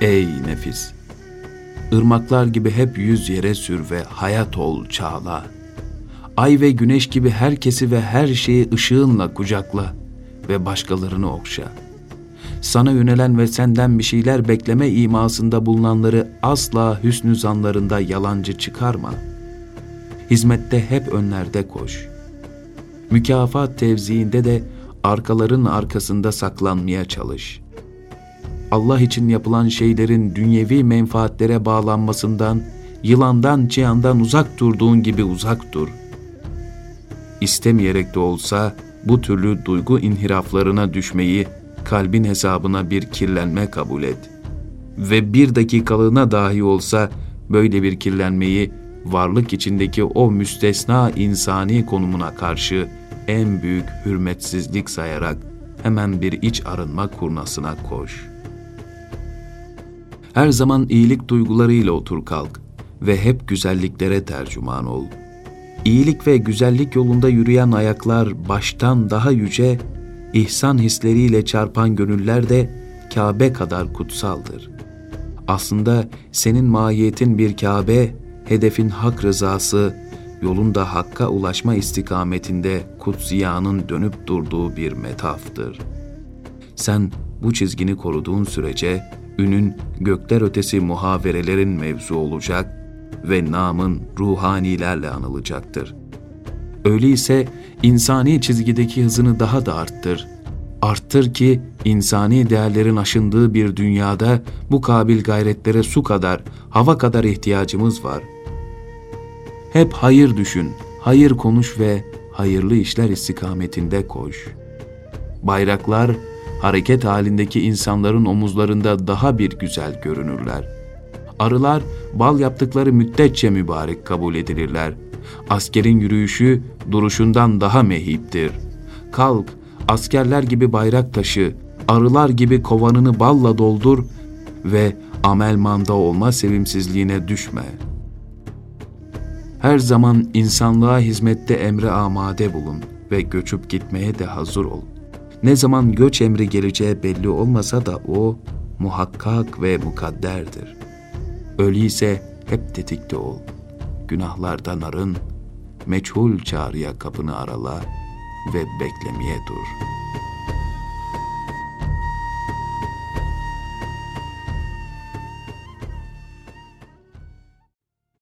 Ey nefis! Irmaklar gibi hep yüz yere sür ve hayat ol çağla. Ay ve güneş gibi herkesi ve her şeyi ışığınla kucakla ve başkalarını okşa. Sana yönelen ve senden bir şeyler bekleme imasında bulunanları asla hüsnü zanlarında yalancı çıkarma. Hizmette hep önlerde koş. Mükafat tevziinde de arkaların arkasında saklanmaya çalış.'' Allah için yapılan şeylerin dünyevi menfaatlere bağlanmasından, yılandan, cihandan uzak durduğun gibi uzak dur. İstemeyerek de olsa bu türlü duygu inhiraflarına düşmeyi kalbin hesabına bir kirlenme kabul et. Ve bir dakikalığına dahi olsa böyle bir kirlenmeyi varlık içindeki o müstesna insani konumuna karşı en büyük hürmetsizlik sayarak hemen bir iç arınma kurnasına koş.'' Her zaman iyilik duygularıyla otur kalk ve hep güzelliklere tercüman ol. İyilik ve güzellik yolunda yürüyen ayaklar baştan daha yüce, ihsan hisleriyle çarpan gönüller de Kabe kadar kutsaldır. Aslında senin mahiyetin bir Kabe, hedefin hak rızası, yolunda hakka ulaşma istikametinde kutsiyanın dönüp durduğu bir metaftır. Sen bu çizgini koruduğun sürece ünün gökler ötesi muhaverelerin mevzu olacak ve namın ruhanilerle anılacaktır. Öyleyse insani çizgideki hızını daha da arttır. Arttır ki insani değerlerin aşındığı bir dünyada bu kabil gayretlere su kadar, hava kadar ihtiyacımız var. Hep hayır düşün, hayır konuş ve hayırlı işler istikametinde koş. Bayraklar hareket halindeki insanların omuzlarında daha bir güzel görünürler. Arılar bal yaptıkları müddetçe mübarek kabul edilirler. Askerin yürüyüşü duruşundan daha mehiptir. Kalk, askerler gibi bayrak taşı, arılar gibi kovanını balla doldur ve amel manda olma sevimsizliğine düşme. Her zaman insanlığa hizmette emre amade bulun ve göçüp gitmeye de hazır ol.'' Ne zaman göç emri geleceği belli olmasa da o muhakkak ve mukadderdir. Öyleyse hep tetikte ol. Günahlardan arın, meçhul çağrıya kapını arala ve beklemeye dur.''